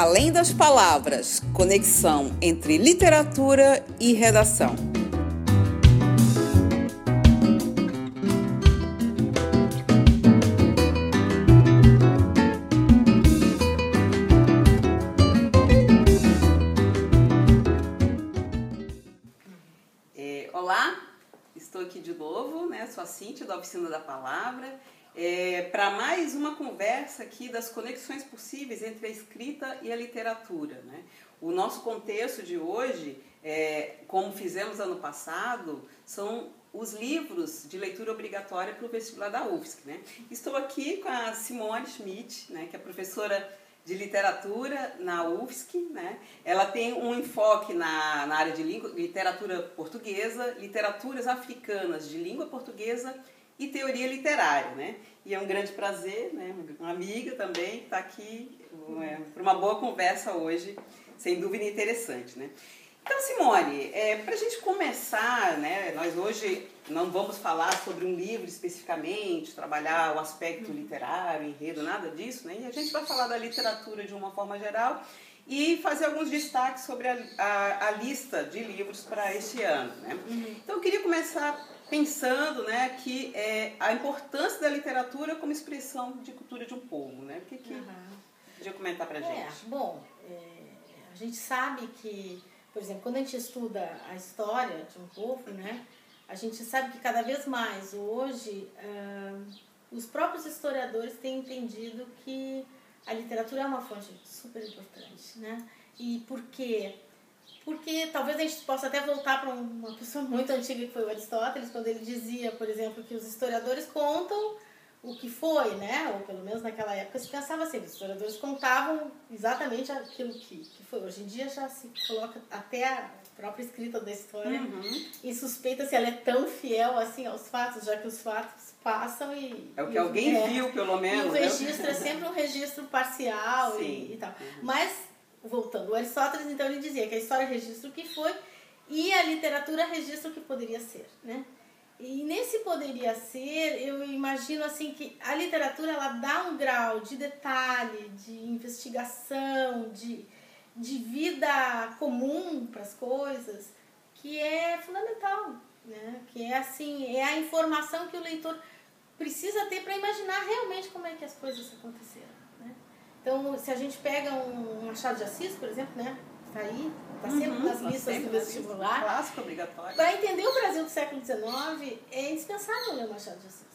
Além das palavras, conexão entre literatura e redação. Palavra é, para mais uma conversa aqui das conexões possíveis entre a escrita e a literatura. Né? O nosso contexto de hoje, é, como fizemos ano passado, são os livros de leitura obrigatória para o vestibular da UFSC. Né? Estou aqui com a Simone Schmidt, né, que é professora de literatura na UFSC. Né? Ela tem um enfoque na, na área de língua, literatura portuguesa, literaturas africanas de língua portuguesa e teoria literária, né? E é um grande prazer, né? Uma amiga também estar tá aqui é, para uma boa conversa hoje, sem dúvida interessante, né? Então, Simone, é, para a gente começar, né, nós hoje não vamos falar sobre um livro especificamente, trabalhar o aspecto literário, enredo, nada disso, né? E a gente vai falar da literatura de uma forma geral e fazer alguns destaques sobre a, a, a lista de livros para este ano, né? Uhum. Então, eu queria começar pensando né, que é, a importância da literatura como expressão de cultura de um povo. Né? O que, que uhum. podia comentar para a é, gente? Bom, é, a gente sabe que, por exemplo, quando a gente estuda a história de um povo, né, a gente sabe que cada vez mais hoje uh, os próprios historiadores têm entendido que a literatura é uma fonte super importante. Né? E por quê? porque talvez a gente possa até voltar para uma pessoa muito antiga que foi o Aristóteles, quando ele dizia, por exemplo, que os historiadores contam o que foi, né? Ou pelo menos naquela época se pensava assim, os historiadores contavam exatamente aquilo que, que foi. Hoje em dia já se coloca até a própria escrita da história uhum. e suspeita se ela é tão fiel assim aos fatos, já que os fatos passam e... É o que e, alguém é, viu, pelo menos. E o né? registro é sempre um registro parcial e, e, tal. Uhum. Mas voltando, o Aristóteles então ele dizia que a história registra o que foi e a literatura registra o que poderia ser, né? E nesse poderia ser, eu imagino assim que a literatura ela dá um grau de detalhe, de investigação, de, de vida comum para as coisas, que é fundamental, né? Que é assim, é a informação que o leitor precisa ter para imaginar realmente como é que as coisas aconteceram. Então, se a gente pega um Machado de Assis, por exemplo, né? Está aí, está sempre uhum, nas listas sempre do vestibular. Clássico obrigatório. Para entender o Brasil do século XIX, é indispensável ler o Machado de Assis.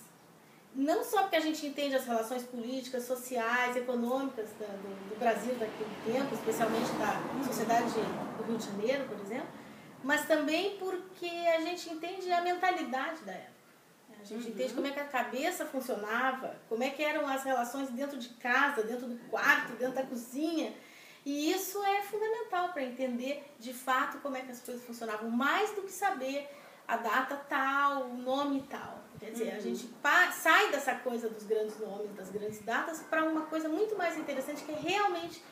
Não só porque a gente entende as relações políticas, sociais, econômicas do, do, Brasil daquele tempo, especialmente da sociedade do Rio de Janeiro, por exemplo, mas também porque a gente entende a mentalidade da época. A gente uhum. entende como é que a cabeça funcionava, como é que eram as relações dentro de casa, dentro do quarto, dentro da cozinha. E isso é fundamental para entender de fato como é que as coisas funcionavam, mais do que saber a data tal, o nome tal. Quer dizer, uhum. a gente sai dessa coisa dos grandes nomes, das grandes datas, para uma coisa muito mais interessante, que é realmente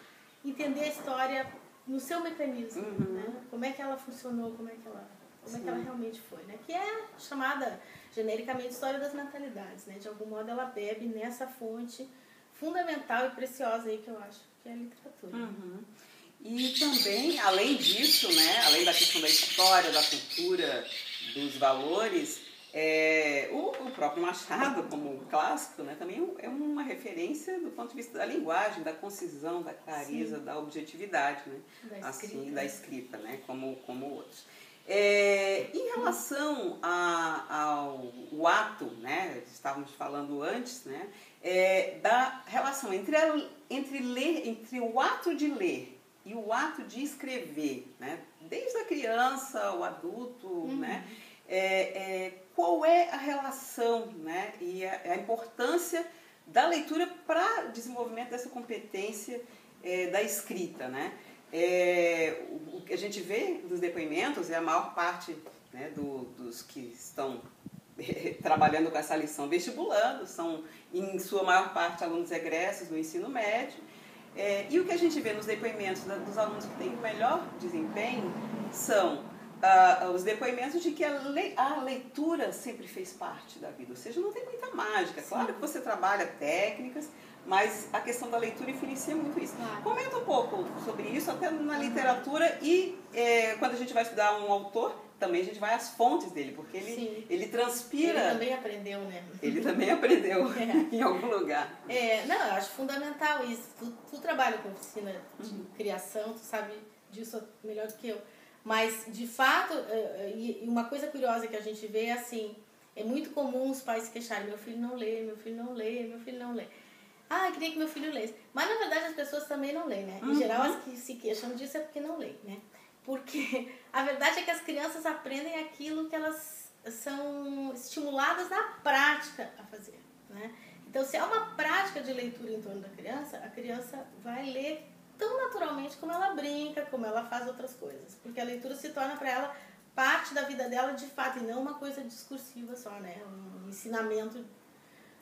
entender a história no seu mecanismo. Uhum. Né? Como é que ela funcionou, como é que ela, como é que ela realmente foi. Né? Que é chamada genericamente História das Mentalidades, né? De algum modo ela bebe nessa fonte fundamental e preciosa aí que eu acho que é a literatura. Uhum. E também, além disso, né, além da questão da história, da cultura, dos valores, é, o, o, próprio Machado, como clássico, né, também é uma referência do ponto de vista da linguagem, da concisão, da clareza, Sim. da objetividade, né, da assim, escrita, da escrita, né, como, como outros. É, em relação a, ao ato, né, estávamos falando antes, né, é, da relação entre, a, entre, ler, entre o ato de ler e o ato de escrever, né, desde a criança, o adulto, uhum. né, é, é, qual é a relação né, e a, a importância da leitura para desenvolvimento dessa competência é, da escrita, né? É, o que a gente vê nos depoimentos é a maior parte né, do, dos que estão trabalhando com essa lição vestibulando, são em sua maior parte alunos egressos do ensino médio. É, e o que a gente vê nos depoimentos da, dos alunos que têm o melhor desempenho são ah, os depoimentos de que a, le, a, leitura sempre fez parte da vida, ou seja, não tem muita mágica. Claro que você trabalha técnicas, mas a questão da leitura influencia muito isso. Claro. Comenta um pouco sobre isso, até na literatura, e é, quando a gente vai estudar um autor, também a gente vai às fontes dele, porque ele, Sim. ele transpira. Ele também aprendeu, né? Ele também aprendeu É. em algum lugar. É, não, eu acho fundamental isso. Tu, tu trabalha com oficina de Uhum. criação, tu sabe disso melhor do que eu. Mas, de fato, é, é, e uma coisa curiosa que a gente vê é assim, é muito comum os pais se queixarem, meu filho não lê, meu filho não lê, meu filho não lê. Ah, eu queria que meu filho lesse. Mas, na verdade, as pessoas também não leem, né? Em Uhum. geral, as que se queixam disso é porque não leem, né? Porque a verdade é que as crianças aprendem aquilo que elas são estimuladas na prática a fazer, né? Então, se há uma prática de leitura em torno da criança, a criança vai ler tão naturalmente como ela brinca, como ela faz outras coisas. Porque a leitura se torna para ela parte da vida dela de fato e não uma coisa discursiva só, né? Um ensinamento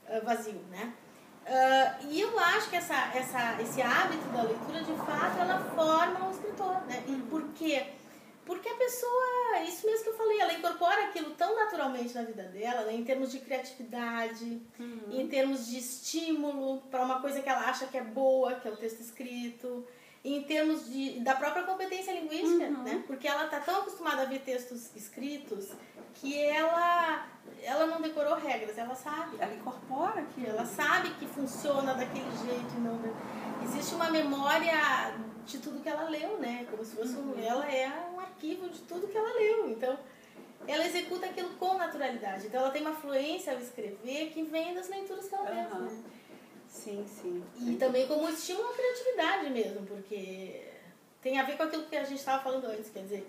ah, vazio, né? Ah, e eu acho que essa, essa, esse hábito da leitura, de fato, ela forma um escritor, né? E por quê? Porque a pessoa, isso mesmo que eu falei, ela incorpora aquilo tão naturalmente na vida dela, né? em termos de criatividade, em termos de estímulo para uma coisa que ela acha que é boa, que é o texto escrito, em termos de, da própria competência linguística, né? Porque ela está tão acostumada a ver textos escritos que ela, ela não decorou regras, ela sabe. Ela incorpora aquilo. Ela sabe que funciona daquele jeito não. Existe uma memória de tudo que ela leu, né? Como se fosse um. Ela é um arquivo de tudo que ela leu. Então, ela executa aquilo com naturalidade. Então, ela tem uma fluência ao escrever que vem das leituras que ela Aham. né? Sim, sim. E também como estímulo à criatividade mesmo, porque tem a ver com aquilo que a gente estava falando antes, quer dizer,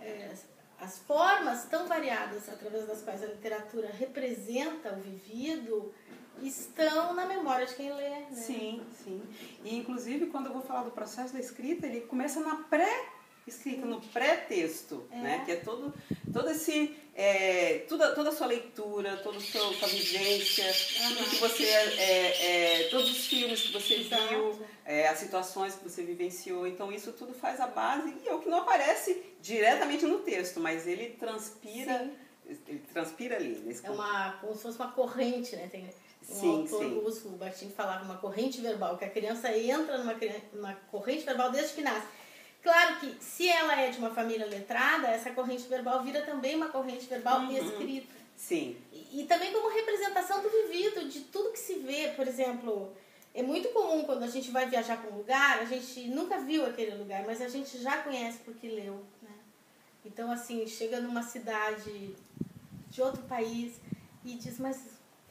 é, as formas tão variadas através das quais a literatura representa o vivido estão na memória de quem lê. Né? Sim, sim. E inclusive quando eu vou falar do processo da escrita, ele começa na pré-escrita, no pré-texto, É. né? Que é todo, todo esse. É, toda, toda a sua leitura, toda a sua, sua vivência, tudo Aham. que você. É, é, todos os filmes que você Exato. viu, é, as situações que você vivenciou. Então isso tudo faz a base e é o que não aparece diretamente no texto, mas ele transpira. Sim. Ele transpira ali. Nesse É uma, como se fosse uma corrente, né? Tem um Sim, autor sim. russo, o Bakhtin, falava uma corrente verbal, que a criança entra numa, numa corrente verbal desde que nasce. Claro que se ela é de uma família letrada, essa corrente verbal vira também uma corrente verbal Uhum. escrita. Sim. E, e também como representação do vivido, de tudo que se vê. Por exemplo, é muito comum quando a gente vai viajar para um lugar, a gente nunca viu aquele lugar, mas a gente já conhece porque leu. Né? Então, assim, chega numa cidade de outro país e diz, mas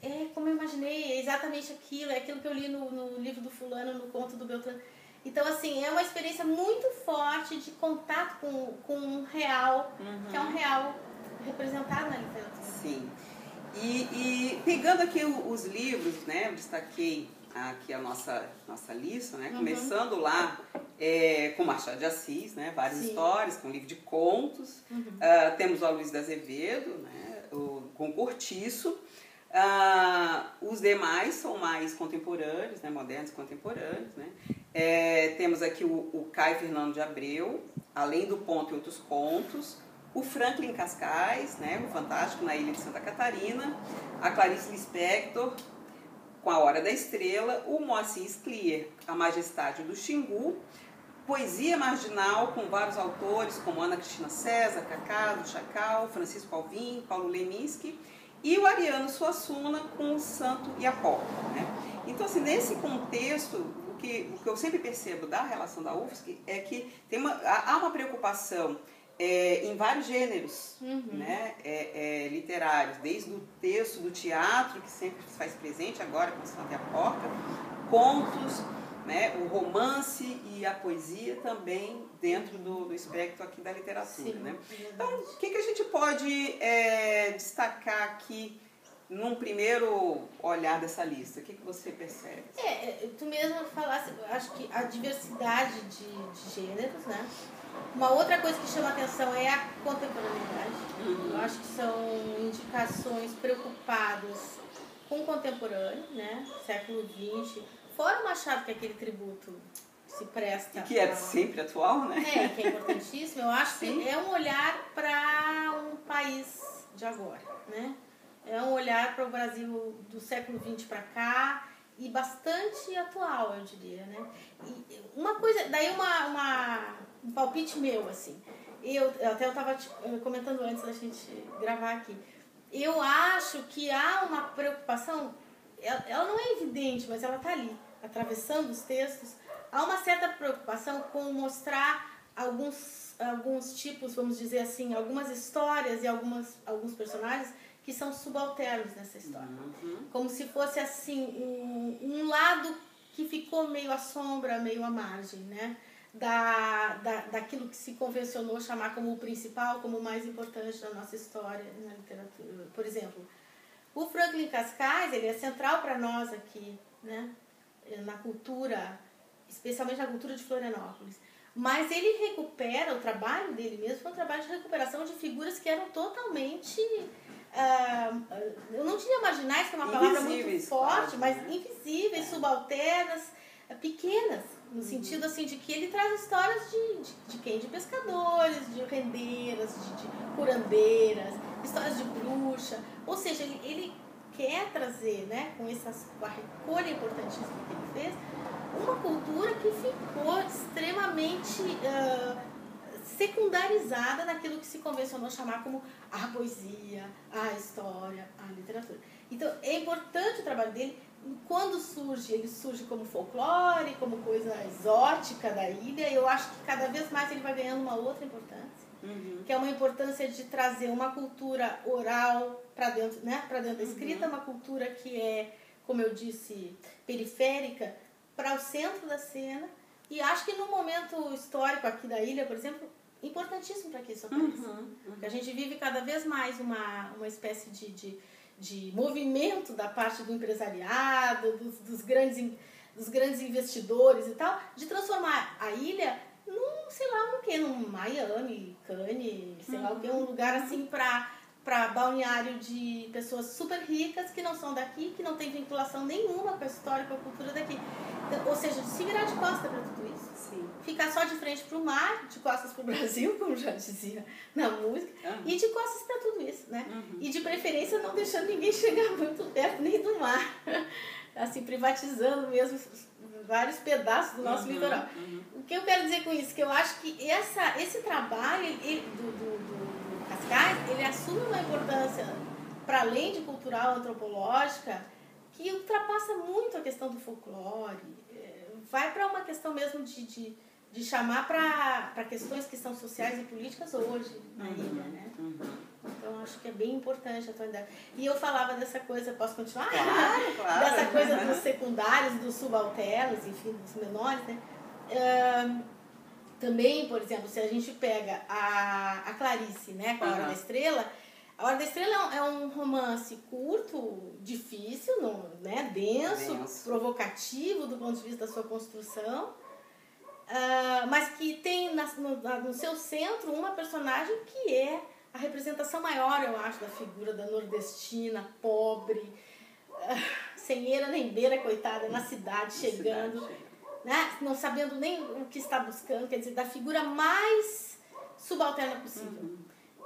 é como eu imaginei, é exatamente aquilo, é aquilo que eu li no, no livro do fulano, no conto do Beltrano. Então, assim, é uma experiência muito forte de contato com, com um real, que é um real representado na literatura. Sim. E, e pegando aqui os livros, né, destaquei aqui a nossa, nossa lista, né, Uhum. começando lá é, com Machado de Assis, né, várias Sim. histórias, com livro de contos. Uhum. Ah, temos o Luiz de Azevedo, né, o, com Cortiço. Ah, os demais são mais contemporâneos, né, modernos e contemporâneos. Né. É, temos aqui o, o Caio Fernando de Abreu, Além do Ponto e Outros Contos, o Franklin Cascais, né, o Fantástico na Ilha de Santa Catarina, a Clarice Lispector, com A Hora da Estrela, o Moacir Sclier, A Majestade do Xingu, poesia marginal com vários autores como Ana Cristina César, Cacá, Chacal, Francisco Alvim, Paulo Leminski e o Ariano Suassuna com o Santo e a Porta. Né? Então, assim, nesse contexto, que, o que eu sempre percebo da relação da UFSC é que tem uma, há uma preocupação é, em vários gêneros Uhum. né, é, é, literários, desde o texto do teatro, que sempre se faz presente agora com a Porta, contos, né, o romance e a poesia também dentro do, do espectro aqui da literatura. Sim, Né? é Então, o que, que a gente pode é, destacar aqui num primeiro olhar dessa lista? O que, que você percebe? É, é, tu mesmo falasse, acho que a diversidade de, de gêneros, né? Uma outra coisa que chama atenção é a contemporaneidade. Uhum. Eu acho que são indicações preocupadas com o contemporâneo, né? Século XX. Fora o Machado, que aquele tributo se presta E que é sempre atual, né? É, que é importantíssimo. Eu acho Sim. que é um olhar para um país de agora, né? É um olhar para o Brasil do século XX para cá e bastante atual, eu diria, né? E uma coisa, daí uma, uma um palpite meu, assim. Eu, até eu estava comentando antes da gente gravar aqui. Eu acho que há uma preocupação, ela, ela não é evidente, mas ela está ali, atravessando os textos. Há uma certa preocupação com mostrar alguns, alguns tipos, vamos dizer assim, algumas histórias e algumas, alguns personagens que são subalternos nessa história. Uhum. Como se fosse assim, um, um lado que ficou meio à sombra, meio à margem, né? Da, da, daquilo que se convencionou chamar como o principal, como o mais importante da nossa história na literatura. Por exemplo, o Franklin Cascais, ele é central para nós aqui, né? na cultura, especialmente na cultura de Florianópolis. Mas ele recupera, o trabalho dele mesmo foi um trabalho de recuperação de figuras que eram totalmente Uh, eu não tinha marginais, que é uma palavra muito forte, mas invisíveis, subalternas, pequenas, no uhum. sentido assim de que ele traz histórias de, de, de quem? De pescadores, de rendeiras, de, de curandeiras, histórias de bruxa, ou seja, ele, ele quer trazer, né, com, essas, com a recolha importantíssima que ele fez, uma cultura que ficou extremamente uh, secundarizada naquilo que se convencionou chamar como a poesia, a história, a literatura. Então é importante o trabalho dele. Quando surge, ele surge como folclore, como coisa exótica da ilha. Eu acho que cada vez mais ele vai ganhando uma outra importância, uhum. que é uma importância de trazer uma cultura oral para dentro, né, para dentro da escrita, uhum. uma cultura que é, como eu disse, periférica para o centro da cena. E acho que no momento histórico aqui da ilha, por exemplo, importantíssimo para que isso aconteça. Uhum, uhum. A gente vive cada vez mais uma, uma espécie de, de, de movimento da parte do empresariado, dos, dos, grandes, dos grandes investidores e tal, de transformar a ilha num, sei lá, no que, num Miami, Cannes, sei uhum. lá o que, um lugar assim para para balneário de pessoas super ricas que não são daqui, que não tem vinculação nenhuma com a história, com a cultura daqui. Então, ou seja, se virar de costa para tudo isso. Sim. Ficar só de frente para o mar, de costas para o Brasil, como já dizia na música, uhum. e de costas para tudo isso, né? Uhum. E de preferência não deixando ninguém chegar muito perto nem do mar. assim, privatizando mesmo vários pedaços do nosso uhum. litoral. O que eu quero dizer com isso? Que eu acho que essa, esse trabalho ele, do, do, do Cascais, ele assume uma importância, para além de cultural, antropológica, que ultrapassa muito a questão do folclore, é, vai para uma questão mesmo de, de, de chamar para questões que são sociais e políticas hoje na uhum, ilha, né? Uhum. Então acho que é bem importante a atualidade. E eu falava dessa coisa, posso continuar? Claro, claro. dessa coisa dos secundários, dos subalternos, enfim, dos menores, né? Uh, também, por exemplo, se a gente pega a, a Clarice, né, com a Hora uhum. da Estrela, a Hora da Estrela é um é romance curto, difícil, não, né, denso, denso, provocativo do ponto de vista da sua construção, uh, mas que tem na, no, no seu centro uma personagem que é a representação maior, eu acho, da figura da nordestina, pobre, uh, sem eira nem beira, coitada, na cidade, chegando. Cidade né? não sabendo nem o que está buscando, quer dizer, da figura mais subalterna possível. Uhum.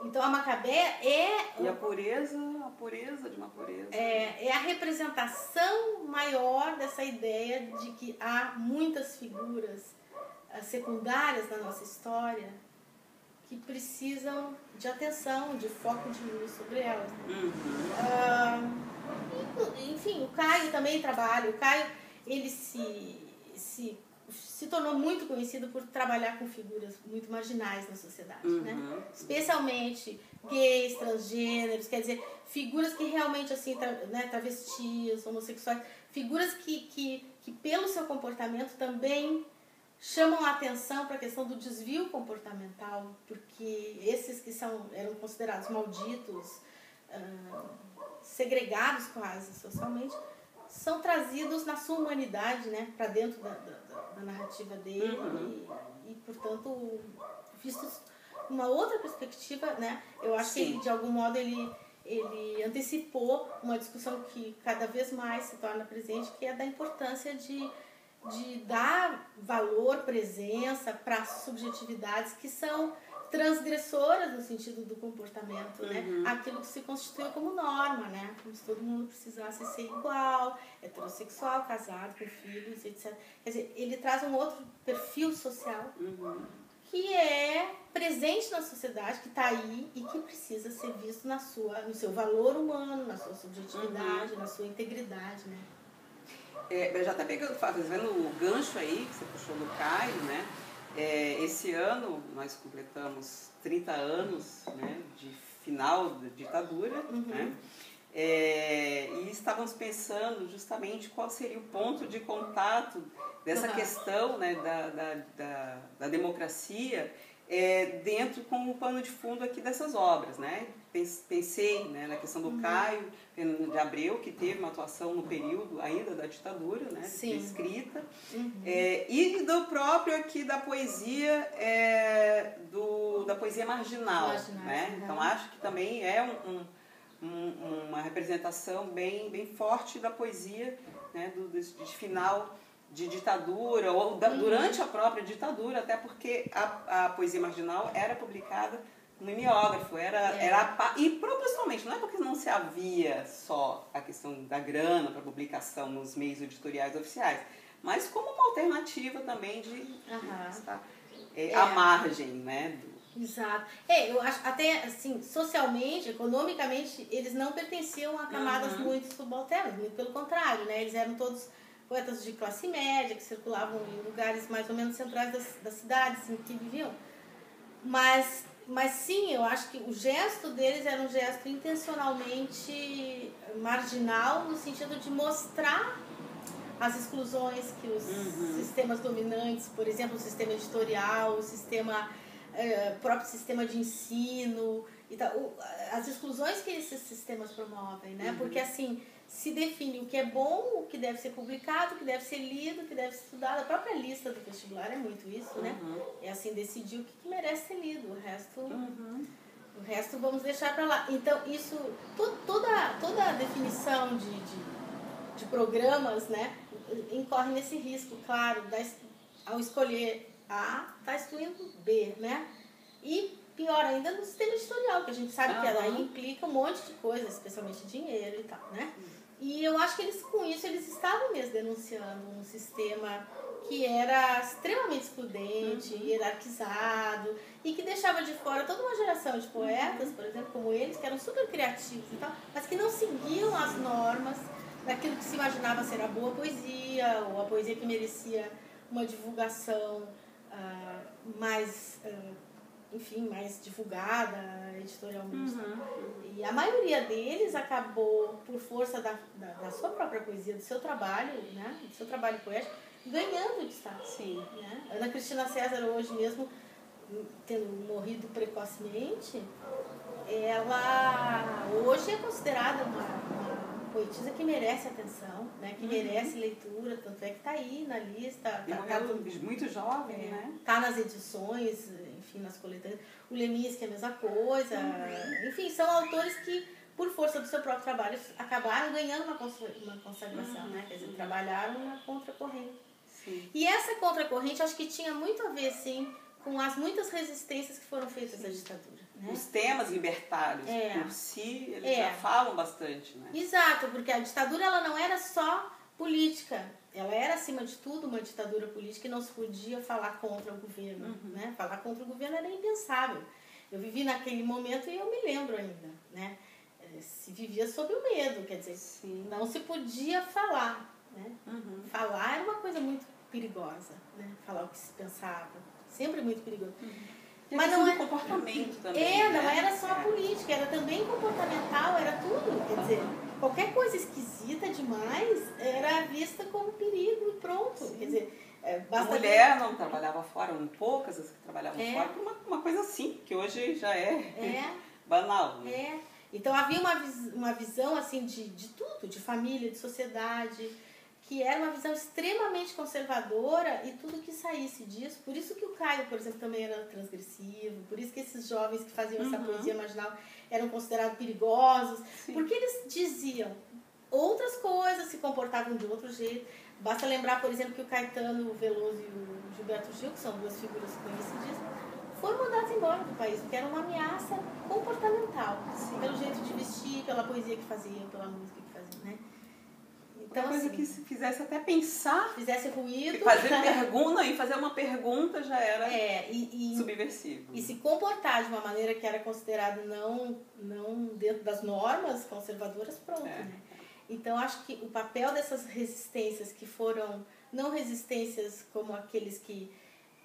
Então a Macabé é. E a pureza, a pureza de uma pureza. É, é a representação maior dessa ideia de que há muitas figuras uh, secundárias na nossa história que precisam de atenção, de foco de luz sobre elas. Né? Uhum. Uh, enfim, o Caio também trabalha. O Caio, ele se se, se tornou muito conhecido por trabalhar com figuras muito marginais na sociedade, uhum. né? Especialmente gays, transgêneros, quer dizer, figuras que realmente, assim, tra, né, travestis, homossexuais, figuras que, que, que pelo seu comportamento também chamam a atenção para a questão do desvio comportamental, porque esses que são, eram considerados malditos, uh, segregados quase socialmente, são trazidos na sua humanidade, né, para dentro da, da, da, narrativa dele uhum. e, e, portanto, vistos uma outra perspectiva, né? Eu acho Sim. que de algum modo ele ele antecipou uma discussão que cada vez mais se torna presente, que é da importância de, de dar valor, presença para subjetividades que são transgressoras no sentido do comportamento, né? Uhum. Aquilo que se constituiu como norma, né? Como se todo mundo precisasse ser igual, heterossexual, casado, com filhos, etc. Quer dizer, ele traz um outro perfil social Uhum. que é presente na sociedade, que está aí e que precisa ser visto na sua, no seu valor humano, na sua subjetividade, na sua integridade, né? É, já tá pegando, fazendo o gancho aí que você puxou do Caio, né? É, esse ano nós completamos 30 anos né, de final da ditadura, Uhum. né? É, e estávamos pensando justamente qual seria o ponto de contato dessa Uhum. questão né, da, da, da, da democracia é, dentro com o pano de fundo aqui dessas obras, né? Pens- Pensei né, na questão Uhum. do Caio Fernando de Abreu, que teve uma atuação no período ainda da ditadura, né? Sim. Escrita. Uhum. É, e do próprio aqui da poesia, é, do, da poesia marginal. Marginal, né? uhum. Então acho que também é um, um- um- uma representação bem, bem forte da poesia né? do, de, de final de ditadura, ou da- Uhum. durante a própria ditadura, até porque a, a poesia marginal era publicada mimeógrafo, era, É. era a e proporcionalmente, não é porque não se havia só a questão da grana para publicação nos meios editoriais oficiais, mas como uma alternativa também de estar é, É. à margem, né? do- Exato. É, eu acho até assim, socialmente, economicamente, eles não pertenciam a camadas Uhum. muito subalternas, muito pelo contrário, né? Eles eram todos poetas de classe média, que circulavam em lugares mais ou menos centrais das, das cidades em que viviam. Mas, mas sim, eu acho que o gesto deles era um gesto intencionalmente marginal, no sentido de mostrar as exclusões que os Uhum. sistemas dominantes, por exemplo, o sistema editorial, o sistema eh, próprio sistema de ensino e tal, o- as exclusões que esses sistemas promovem, né? Uhum. Porque assim se define o que é bom, o que deve ser publicado, o que deve ser lido, o que deve ser estudado. A própria lista do vestibular é muito isso, né? Uhum. É assim decidir o que, que merece ser lido, o resto Uhum. o resto vamos deixar para lá. Então, isso, to- toda, toda a definição de, de, de programas, né, incorre nesse risco, claro, da, ao escolher A, está excluindo B, né? E pior ainda no sistema editorial, que a gente sabe que Aham. daí implica um monte de coisas, especialmente dinheiro e tal, né? E eu acho que eles, com isso, eles estavam mesmo denunciando um sistema que era extremamente excludente, hierarquizado e que deixava de fora toda uma geração de poetas, por exemplo, como eles, que eram super criativos e tal, mas que não seguiam as normas daquilo que se imaginava ser a boa poesia ou a poesia que merecia uma divulgação ah, mais, ah, enfim, mais divulgada editorialmente. Uhum. E a maioria deles acabou, por força da, da, da sua própria poesia, do seu trabalho, né, do seu trabalho poético, ganhando destaque. Sim. Né? Ana Cristina César, hoje mesmo, tendo morrido precocemente, ela hoje é considerada uma, uma poetisa que merece atenção, né? que merece leitura, tanto é que está aí na lista. Tá, tá, morreu muito jovem, é, né? tá nas edições, enfim, nas coletâneas. O Lemis, que é a mesma coisa. Enfim, são autores que, por força do seu próprio trabalho, acabaram ganhando uma, uma consagração, né? Quer dizer, trabalharam na contracorrente. Sim. E essa contracorrente, acho que tinha muito a ver, sim, com as muitas resistências que foram feitas à ditadura. Né? Os temas libertários É. por si, eles É. já falam bastante, né? Exato, porque a ditadura ela não era só política. Ela era, acima de tudo, uma ditadura política e não se podia falar contra o governo. Uhum. Né? Falar contra o governo era impensável. Eu vivi naquele momento e eu me lembro ainda. Né? Eh, Se vivia sob o medo, quer dizer, Sim. não se podia falar. Né? Uhum. Falar era uma coisa muito perigosa. Né? Falar o que se pensava. Sempre muito perigoso. A Mas não do é- comportamento também. É, não né? era só a É. política, era também comportamental, era tudo. Quer dizer, qualquer coisa esquisita demais era vista como perigo e pronto. Sim. Quer dizer, é, A mulher não trabalhava fora, eram poucas as que trabalhavam É. fora, por uma, uma coisa assim, que hoje já é, É, banal. Né? é. Então havia uma, uma visão assim de, de tudo, de família, de sociedade, que era uma visão extremamente conservadora e tudo que saísse disso. Por isso que o Caio, por exemplo, também era transgressivo, por isso que esses jovens que faziam essa Uhum. poesia marginal eram considerados perigosos, Sim. porque eles diziam outras coisas, se comportavam de outro jeito. Basta lembrar, por exemplo, que o Caetano Veloso e o Gilberto Gil, que são duas figuras conhecidíssimas, foram mandados embora do país, porque era uma ameaça comportamental, Sim. pelo jeito de vestir, pela poesia que faziam, pela música que faziam, né? Então, uma coisa assim, que se fizesse até pensar. Fizesse ruído. Fazer pergunta e fazer uma pergunta já era é, e, e, subversivo. E se comportar de uma maneira que era considerado não, não dentro das normas conservadoras, pronto. É. Né? Então acho que o papel dessas resistências que foram não resistências como aqueles que,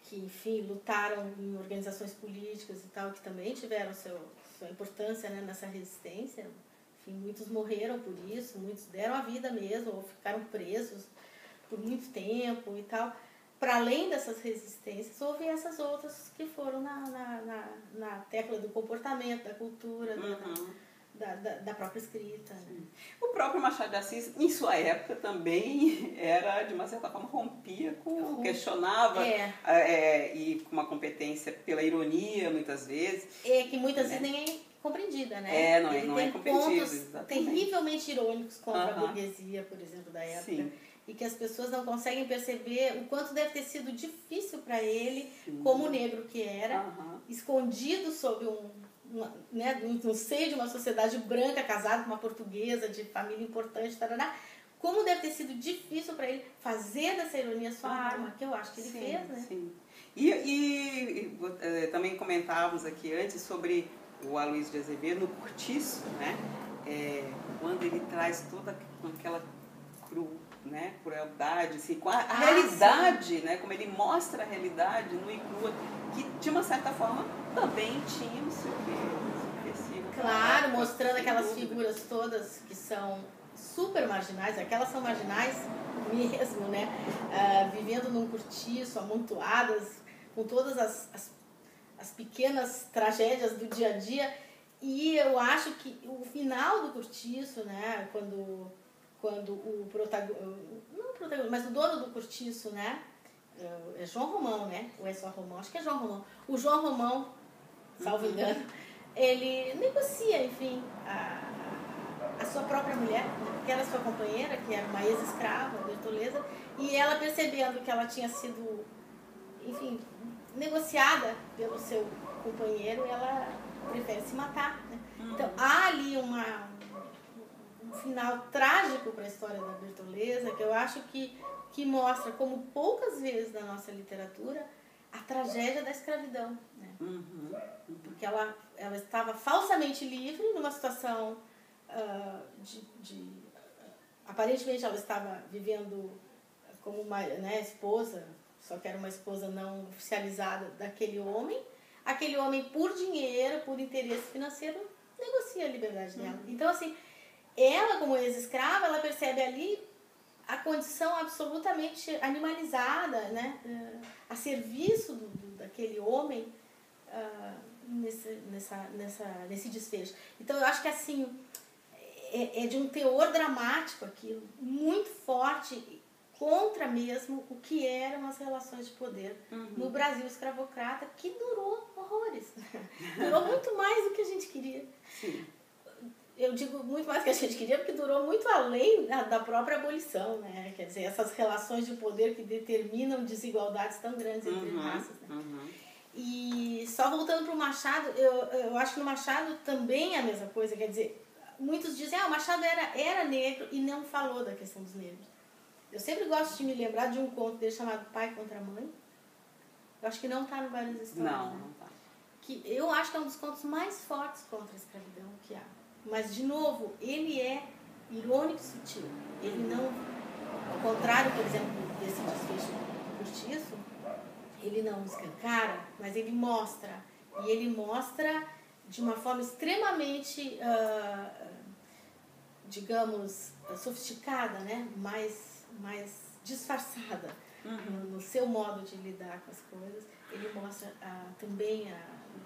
que enfim, lutaram em organizações políticas e tal, que também tiveram seu, sua importância né, nessa resistência, enfim, muitos morreram por isso, muitos deram a vida mesmo, ou ficaram presos por muito tempo e tal. Para além dessas resistências, houve essas outras que foram na, na, na, na tecla do comportamento, da cultura, uhum. da, da, da, própria escrita. Né? O próprio Machado de Assis, em sua época, também era, de uma certa forma, rompia com, questionava é. É, e com uma competência pela ironia, muitas vezes. É, que muitas né? vezes nem compreendida, né? É, não, é, Ele não é compreendido. terrivelmente irônicos contra a burguesia, por exemplo, da época. Sim. E que as pessoas não conseguem perceber o quanto deve ter sido difícil para ele, Sim. como negro que era, escondido sob um, uma, né, no seio de uma sociedade branca, casado com uma portuguesa, de família importante, tarará, como deve ter sido difícil para ele fazer dessa ironia sua arma, que eu acho que ele sim, fez, né? Sim. E, e, e, eh, também comentávamos aqui antes sobre o Aloysio de Azevedo no Cortiço, né? É, quando ele traz toda aquela cru, né, crueldade, assim, com a, a ah, realidade, sim. né, como ele mostra a realidade no e crua, que de uma certa forma também tinha o seu Claro, mostrando aquelas figuras todas que são super marginais, aquelas são marginais mesmo, né? Uh, vivendo num cortiço, amontoadas, com todas as, as as pequenas tragédias do dia a dia. E eu acho que o final do Cortiço, né, quando, quando o protagonista, não o protagonista, mas o dono do Cortiço, né, é, é João Romão, né, ou é só Romão, acho que é João Romão. O João Romão, salvo engano, ele negocia, enfim, a, a sua própria mulher, né, que era sua companheira, que era uma ex-escrava, bertoleza, e ela percebendo que ela tinha sido, enfim, negociada pelo seu companheiro, ela prefere se matar. Né? Uhum. Então há ali uma, um final trágico para a história da Bertoleza, que eu acho que, que mostra, como poucas vezes na nossa literatura, a tragédia da escravidão. Né? Uhum. Porque ela, ela estava falsamente livre numa situação uh, de, de aparentemente ela estava vivendo como uma né, esposa só que era uma esposa não oficializada daquele homem. Aquele homem, por dinheiro, por interesse financeiro, negocia a liberdade dela. Uhum. Então, assim, ela, como ex-escrava, ela percebe ali a condição absolutamente animalizada, né? Uh, a serviço do, do daquele homem uh, nesse, nessa, nessa, nesse desfecho. Então, eu acho que, assim, é, é de um teor dramático aquilo, muito forte contra mesmo o que eram as relações de poder uhum. no Brasil escravocrata, que durou horrores. durou muito mais do que a gente queria. Sim. Eu digo muito mais que a gente queria, porque durou muito além da, da própria abolição, né? Quer dizer, essas relações de poder que determinam desigualdades tão grandes entre uhum. raças. Né? Uhum. E só voltando para o Machado, eu, eu acho que no Machado também é a mesma coisa. Quer dizer, muitos dizem, ah, o Machado era, era negro e não falou da questão dos negros. Eu sempre gosto de me lembrar de um conto dele chamado Pai contra Mãe. Eu acho que não está no das Histórias. Não, né? não está. Que eu acho que é um dos contos mais fortes contra a escravidão que há. Mas, de novo, ele é irônico e sutil. Ele não, ao contrário, por exemplo, desse desfecho justiço, ele não escancara, mas ele mostra. E ele mostra de uma forma extremamente, uh, digamos, sofisticada, né? mais mais disfarçada uhum. no, seu modo de lidar com as coisas. Ele mostra ah, também a,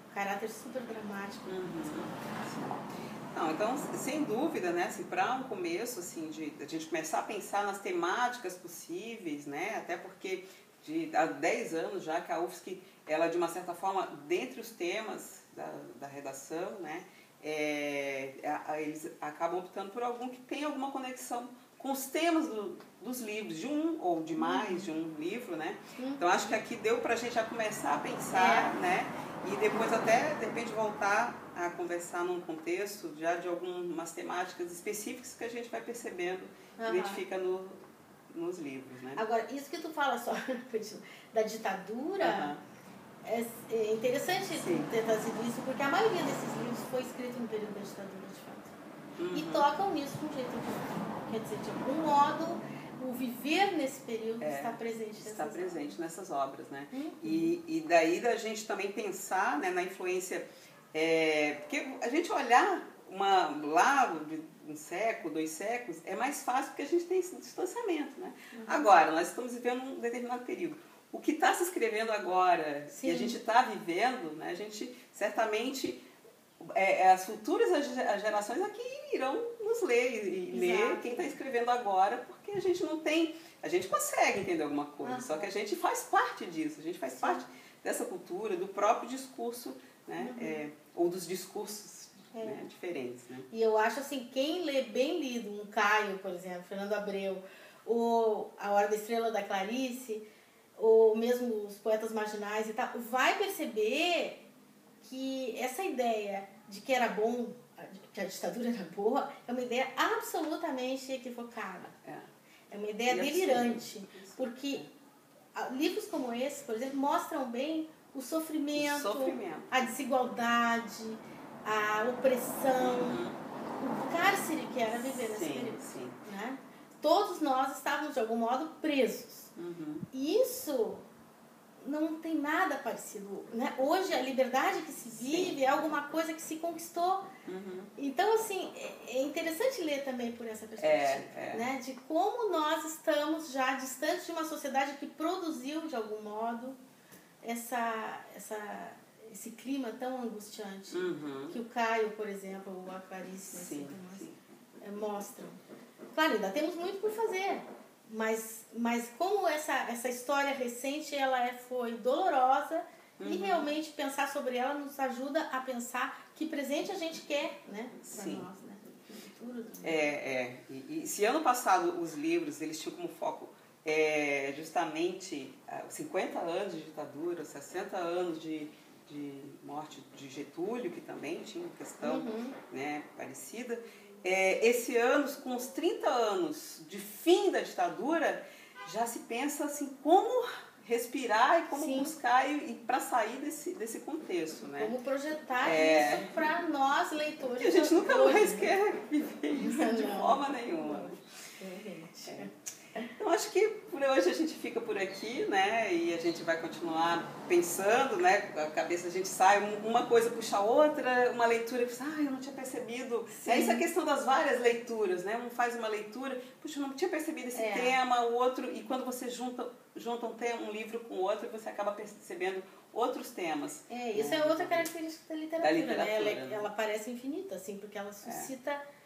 o caráter super dramático. Uhum. Não, então, sem dúvida, né, assim, para um começo, assim, de, de a gente começar a pensar nas temáticas possíveis, né, até porque de, há 10 anos já que a UFSC, ela, de uma certa forma, dentre os temas da, da redação, né, é, a, a, eles acabam optando por algum que tem alguma conexão com os temas do, dos livros, de um ou de mais, de um livro, né? Então acho que aqui deu para a gente já começar a pensar, é. né? E depois até, de repente, voltar a conversar num contexto já de algumas temáticas específicas que a gente vai percebendo, uhum. identifica no, nos livros, né? Agora, isso que tu fala só da ditadura, é, é, interessante Sim. ter trazido isso, porque a maioria desses livros foi escrito no período da ditadura, de fato. Uhum. E tocam nisso de um jeito. Quer dizer, de algum modo, o viver nesse período é, está presente está presente obras. nessas obras né uhum. e, e daí da gente também pensar né, na influência é, porque a gente olhar uma lá de um século dois séculos é mais fácil porque a gente tem esse distanciamento né uhum. agora nós estamos vivendo um determinado período o que está se escrevendo agora Sim. e a gente está vivendo né a gente certamente é as futuras gerações aqui irão nos ler e, e ler quem está escrevendo agora, porque a gente não tem, a gente consegue entender alguma coisa, uhum. só que a gente faz parte disso, a gente faz Sim. parte dessa cultura, do próprio discurso, né, uhum. é, ou dos discursos é. né, diferentes. Né? E eu acho assim, quem lê bem lido, um Caio, por exemplo, Fernando Abreu, ou A Hora da Estrela da Clarice, ou mesmo os poetas marginais e tal, vai perceber que essa ideia de que era bom, que a ditadura era boa, é uma ideia absolutamente equivocada. É, é uma ideia e delirante. Porque livros como esse, por exemplo, mostram bem o sofrimento, o sofrimento. a desigualdade, a opressão, uhum. o cárcere que era viver nesse sim, período. Sim. Né? Todos nós estávamos, de algum modo, presos. Uhum. Isso não tem nada parecido. Né? Hoje, a liberdade que se vive Sim. é alguma coisa que se conquistou. Uhum. Então, assim, é, é interessante ler também por essa perspectiva. É, é. Né? De como nós estamos já distantes de uma sociedade que produziu, de algum modo, essa, essa, esse clima tão angustiante uhum. que o Caio, por exemplo, ou a Clarice, né, sim, sim. É, mostram. Claro, ainda temos muito por fazer mas, mas como essa, essa história recente ela é, foi dolorosa uhum. e realmente pensar sobre ela nos ajuda a pensar que presente a gente quer, né, para nós, né? É, é. E, e, se ano passado os livros eles tinham como foco é, justamente 50 anos de ditadura, 60 anos de, de morte de Getúlio, que também tinha uma questão uhum. né, parecida, é, esse ano, com os 30 anos de fim da ditadura, já se pensa assim, como respirar e como Sim. buscar e, e para sair desse, desse contexto, né? Como projetar é... isso para nós, leitores. E a gente nunca mais quer viver isso de forma nenhuma. É. Então acho que por hoje a gente fica por aqui, né? E a gente vai continuar pensando, né? A cabeça a gente sai, uma coisa puxa a outra, uma leitura ah, eu não tinha percebido. Sim. É isso a questão das várias leituras, né? Um faz uma leitura, puxa, eu não tinha percebido esse é. tema, o outro, e quando você junta, junta um, tema, um livro com o outro, você acaba percebendo outros temas. É, isso né? é outra característica da literatura, da literatura né? Ela, é, ela parece infinita, assim, porque ela suscita. É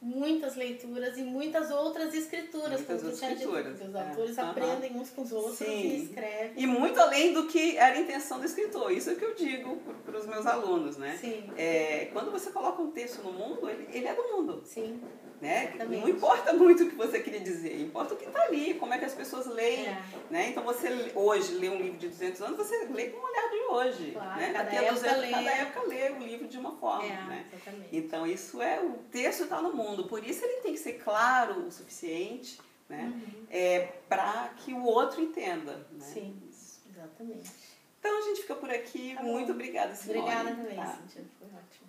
muitas leituras e muitas outras escrituras, muitas tu tinha dito, os autores é. aprendem uns com os outros Sim. e escrevem. E muito além do que era a intenção do escritor, isso é o que eu digo para os meus alunos, né? Sim. É, quando você coloca um texto no mundo, ele, ele é do mundo. Sim. Né? Não importa muito o que você queria dizer, importa o que está ali, como é que as pessoas leem. É. Né? Então você hoje lê um livro de 200 anos, você lê com o olhar de hoje. Claro, né? cada, época 200, lê. cada época lê o livro de uma forma. É, né? Então isso é, o texto está no mundo, por isso ele tem que ser claro o suficiente né? Uhum. É, para que o outro entenda. Né? Sim, isso. exatamente. Então a gente fica por aqui. Tá Muito obrigada, Simone. Obrigada também, tá? Cíntia. Foi ótimo.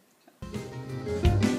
Tchau.